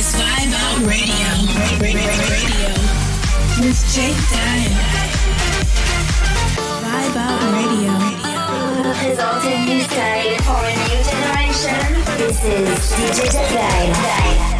is Vibe Out Radio. Radio. Radio. With Jake Dile. Vibe Out Radio. Presenting new style for a new generation. This is DJ Jake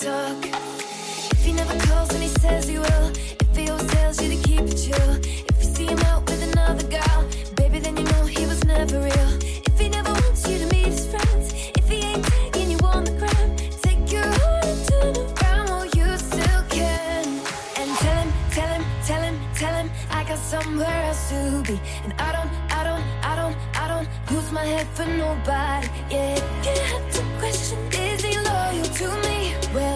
talk. If he never calls, then he says he will. If he always tells you to keep it chill. If you see him out with another girl, baby, then you know he was never real. If he never wants you to meet his friends, if he ain't taking you on the gram, take your heart and turn around while oh, you still can. And tell him, tell him, tell him, tell him I got somewhere else to be, and I don't, I don't, I don't, I don't lose my head for nobody. Yeah, you have to question is he loyal to me? Well,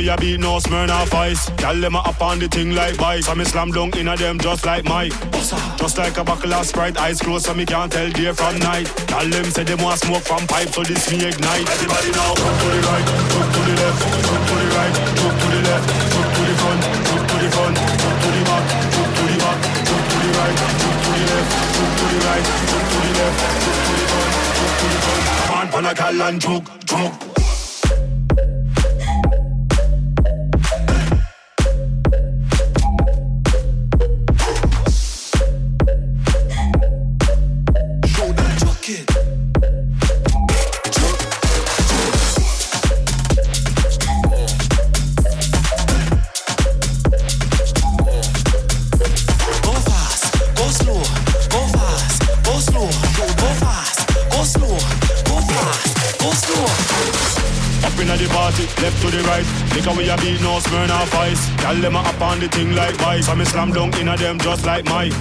we a beat, no Smirnoff Ice. Tell them I up on the thing like vice. I me slam dunk in a them just like Mike. Just like a buckle of Sprite, eyes closed so me can't tell day from night. Tell them say them want smoke from pipe, so this me ignite. Everybody now, look to the right, look to the left, look to the right, look to the left, look to the front, look to the front, look to the back, look to the back, look to the right, look to the left, look to the right, look to the left, look to the front, look to the front. Come on, pan a gal and choke, choke. Tell them I up on the thing like vice. I me slam dunk in a them just like Mike.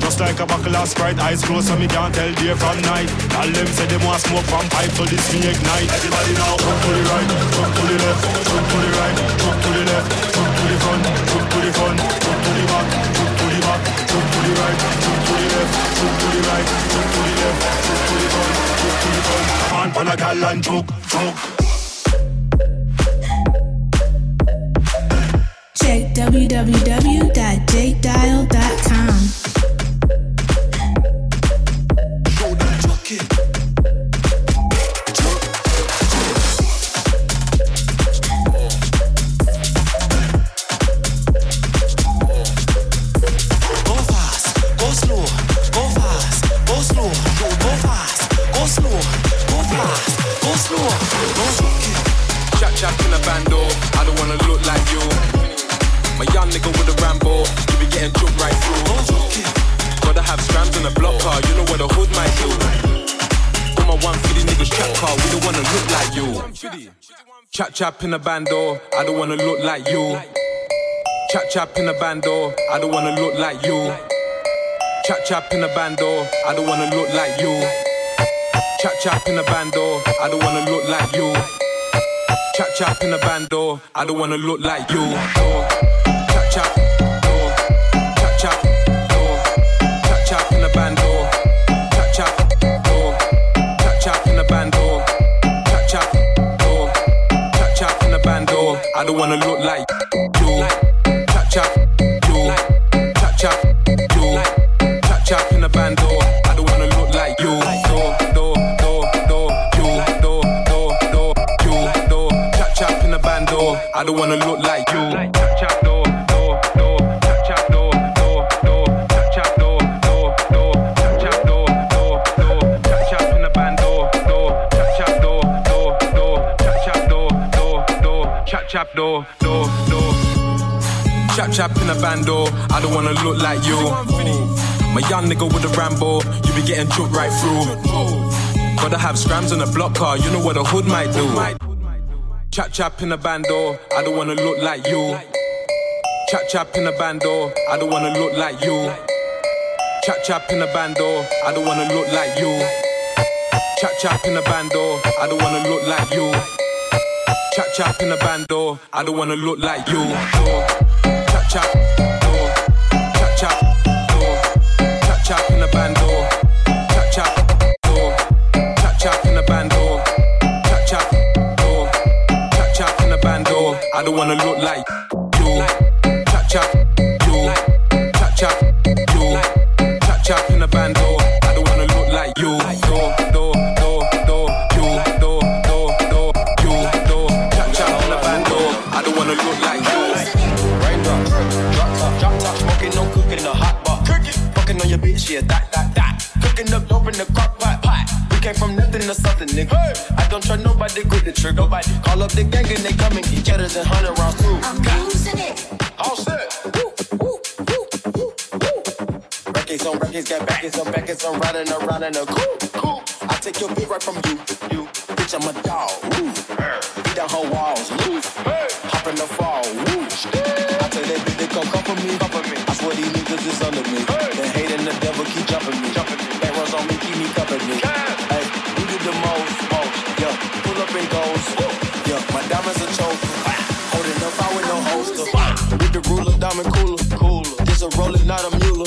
Just like a buckle of Sprite, eyes closed so me can't tell day from night. Tell them say them want smoke from pipe, so this me ignite. Everybody now, jump to the right, jump to the left, jump to the right, jump to the left, jump to the front, jump to the front, jump to the back, jump to the back, jump to the right, jump to the left, jump to the right, jump to the left, jump to the front, jump to the front. Come on, pan a gal and choke, choke. www.jakedile.com. Chap chap in a bando, I don't wanna look like you. Chap chap in a bando, I don't wanna look like you. Chap chap in a bando, I don't wanna look like you. Chap chap in a bando, I don't wanna look like you. Chap chap in a bando, I don't wanna look like you. I don't wanna look like you. Chap chap, you. Chap chap, you. Chap chap in the bando. I don't wanna look like you. Do do do do you. Do do do you. Do chap chap in the bando. I don't wanna look like you. Door, door, door. Chap chap in a bando, I don't wanna look like you. My young nigga with a Rambo, you be getting choked right through. Gotta have scrams on a block car, you know what a hood might do. Chap chap in a bando, I don't wanna look like you. Chap chap in a bando, I don't wanna look like you. Chap chap in a bando, I don't wanna look like you. Chap chap in a bando, I don't wanna look like you. Chap chap in the bando, I don't wanna look like you. Chap chap, chap chap, chap chap in the bando. Chap chap, chap chap in the bando. Chap chap, chap chap in the bando. I don't wanna look like you. Chap chap, chap chap, chap chap in the bando. Came from nothing to something, nigga. Hey. I don't trust nobody, grip the trigger. Nobody. Call up the gang and they come and get cheddars and hundred rounds too. I'm losing it. All set. Records on records, got backers on backers, I'm riding around in a cool, cool. I take your beat right from you, you. Bitch, I'm a dog. Woo. Choker. Holding up, I with no holster. With the ruler, diamond cooler. Cooler. This a roller, not a mule.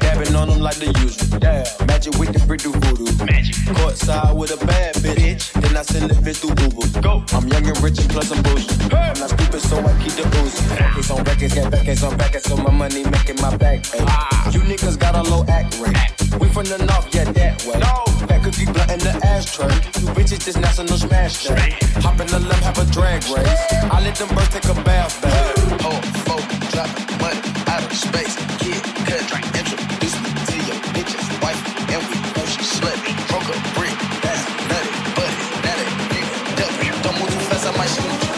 Dabbing on them like the usual. Yeah. Magic with the brick do voodoo. Magic. Courtside with a bad bitch. Then I send the bitch through Uber. Go. I'm young and rich and plus I'm bougie. I'm not stupid, so I keep the boozy. Focus on records, get back, on back, so my money making my back. Ay. Ah. You niggas got a low act rate. We from the north, You bitches just national smash day. Hop in the left, have a drag race. I let them birds take a bath, babe. Hold, folk, drop money out of space. Kid, cut, introduce me to your bitch's wife, and we know she slutty. Broke a brick, that's nutty, buddy, that ain't nigga. Double, don't move too fast, I might shoot you.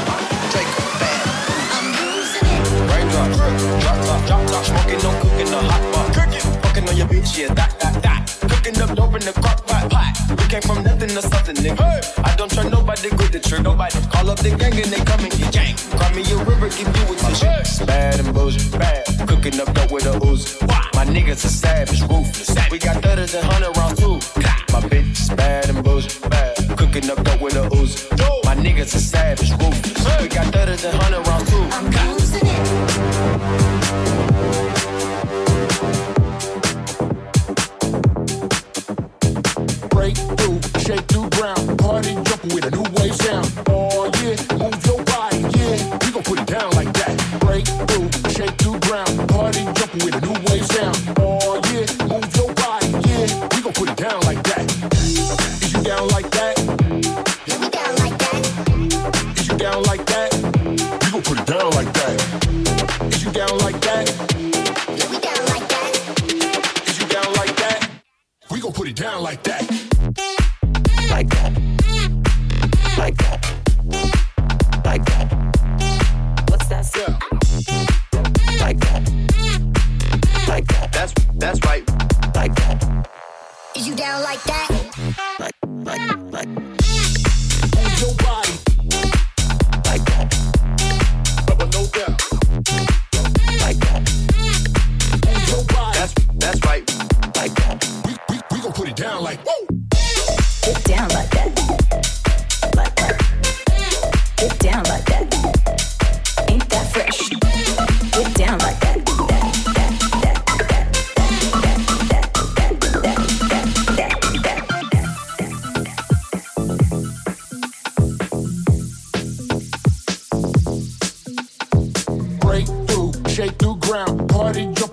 Draco, bad. I'm losing it. Raindrops, drop top, drop top, smoking, no cooking, the hot pot. Cooking, fucking on your bitch, yeah, that, that, that. Cooking up dope in the crock pot, pot. We came from nothing to something, nigga. I don't trust nobody, grip the trick, nobody. Call up the gang and they come and get gang. Cry me a river, give you a tissue. Bad and bullshit, bad. Cooking up dope with a Uzi. My niggas are savage, ruthless. We got thudders and hundred rounds too. My bitch is bad and bullshit, bad. Cooking up dope with a Uzi. My niggas are savage, ruthless.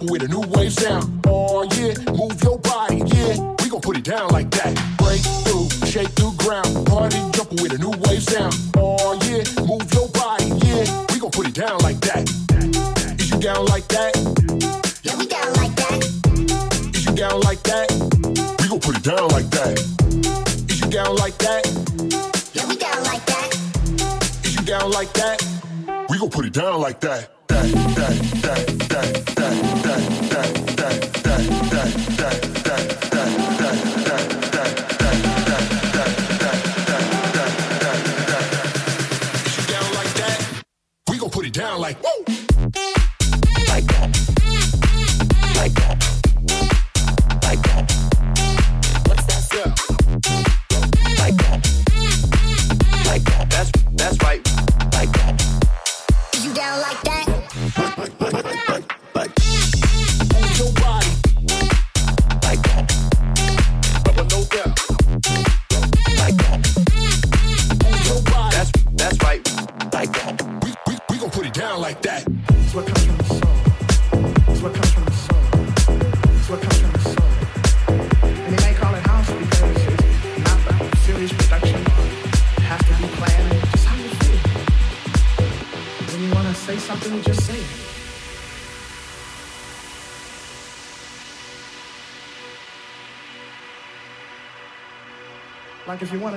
With a new wave sound. Oh yeah, move your body, yeah, we gon' put it down like that. Break through, shake through ground, party jumping with a new wave sound. Oh yeah, move your body, yeah, we gon' put it down like that. Is you down like that? Yeah, we down like that. Is you down like that? We gon' put it down like that. Is you down like that? Yeah, we down like that. Is you down like that? We gon' put it down like that. That, that, that, that, that, that, that, that, that,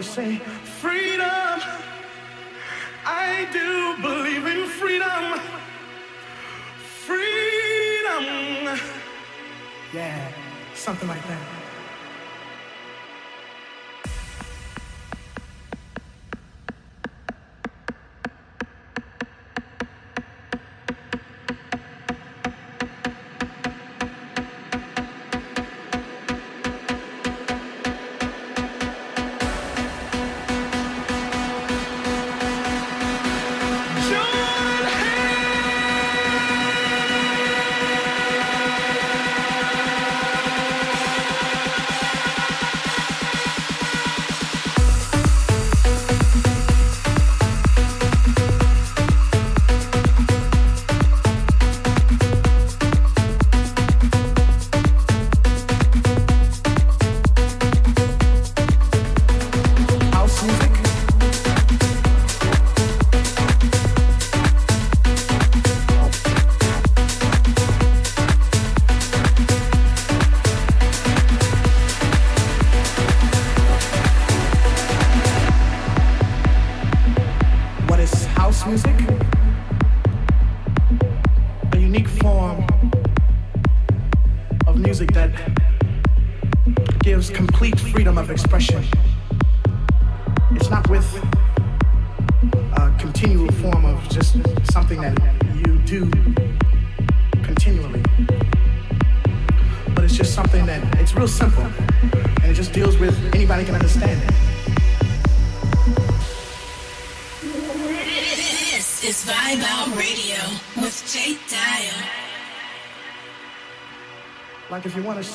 say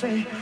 say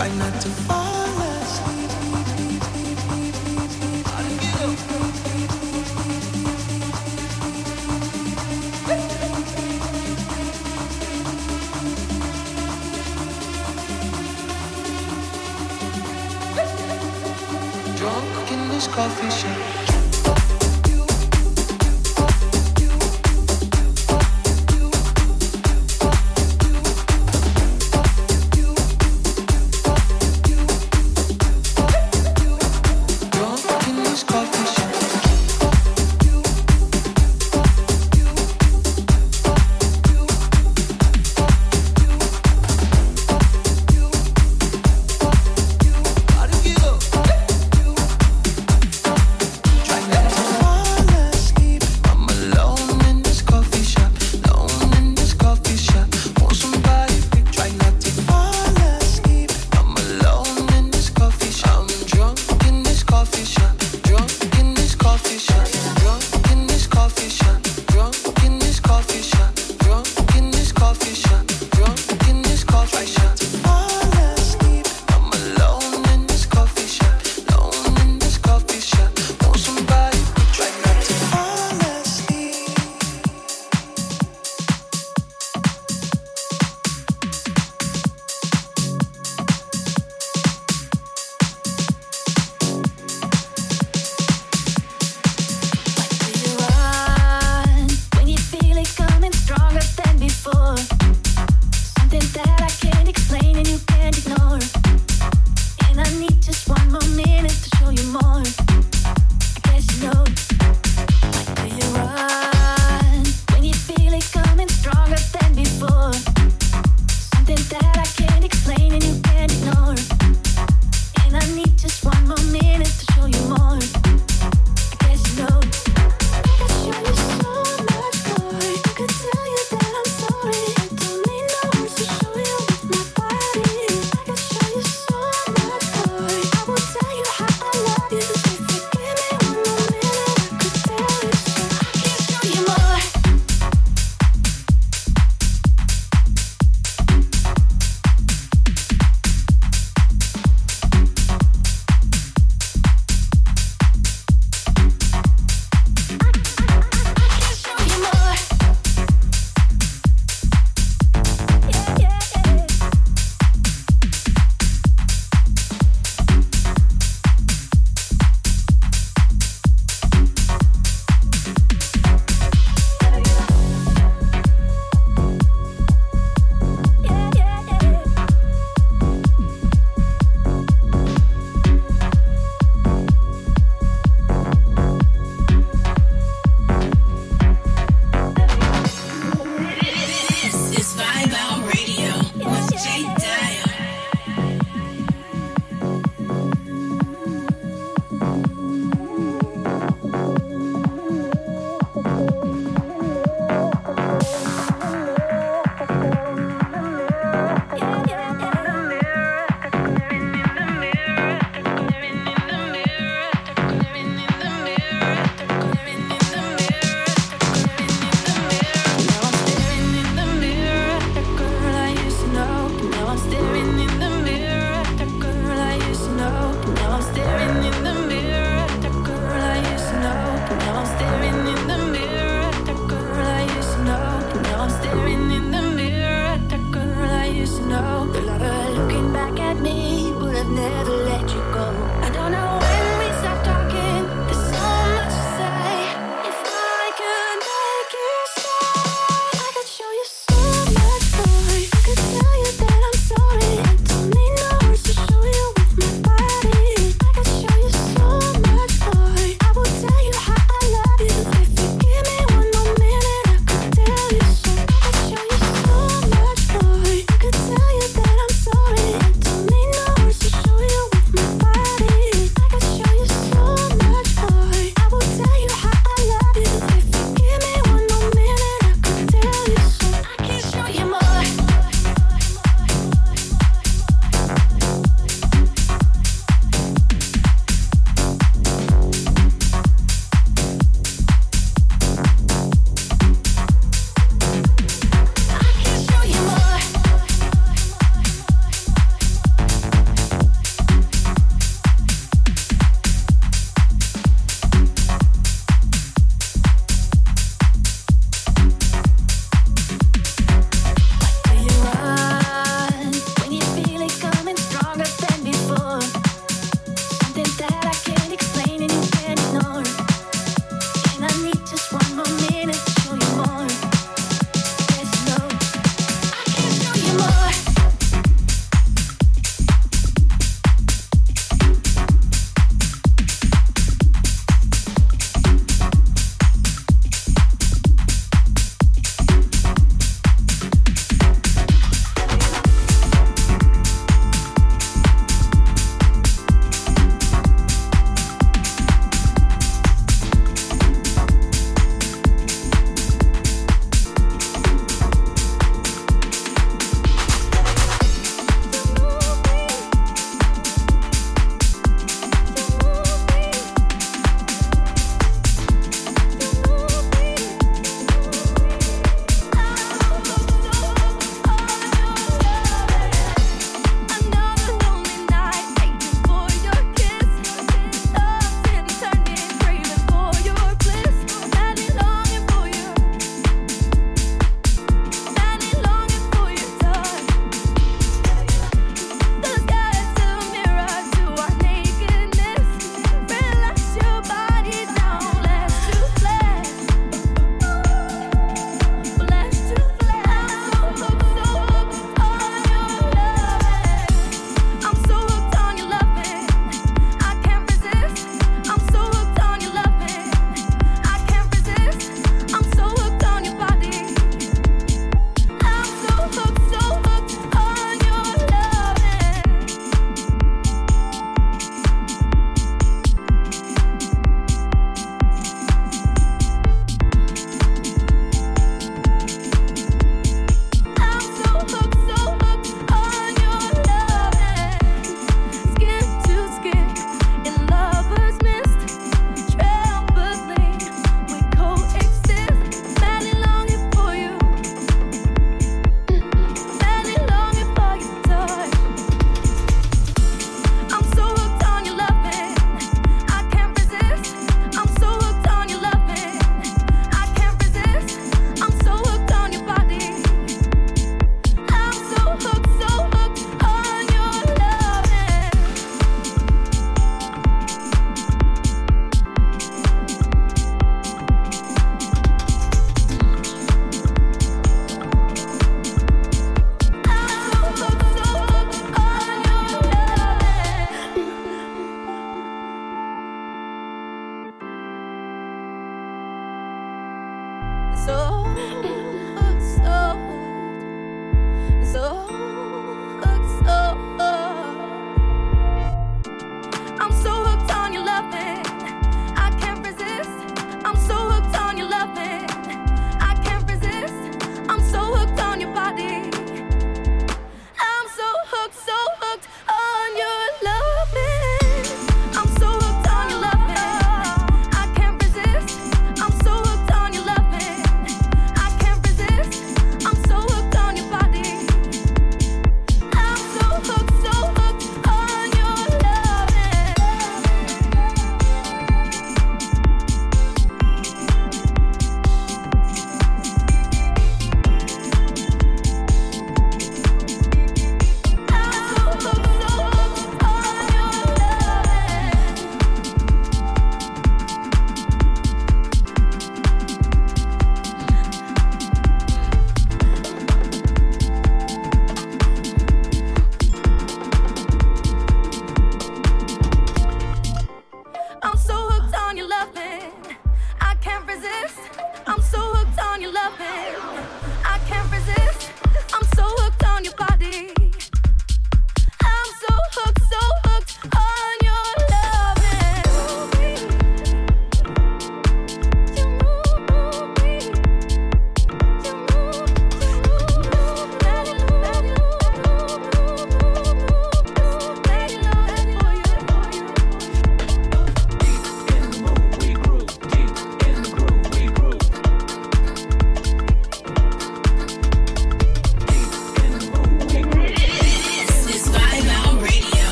try not to fall.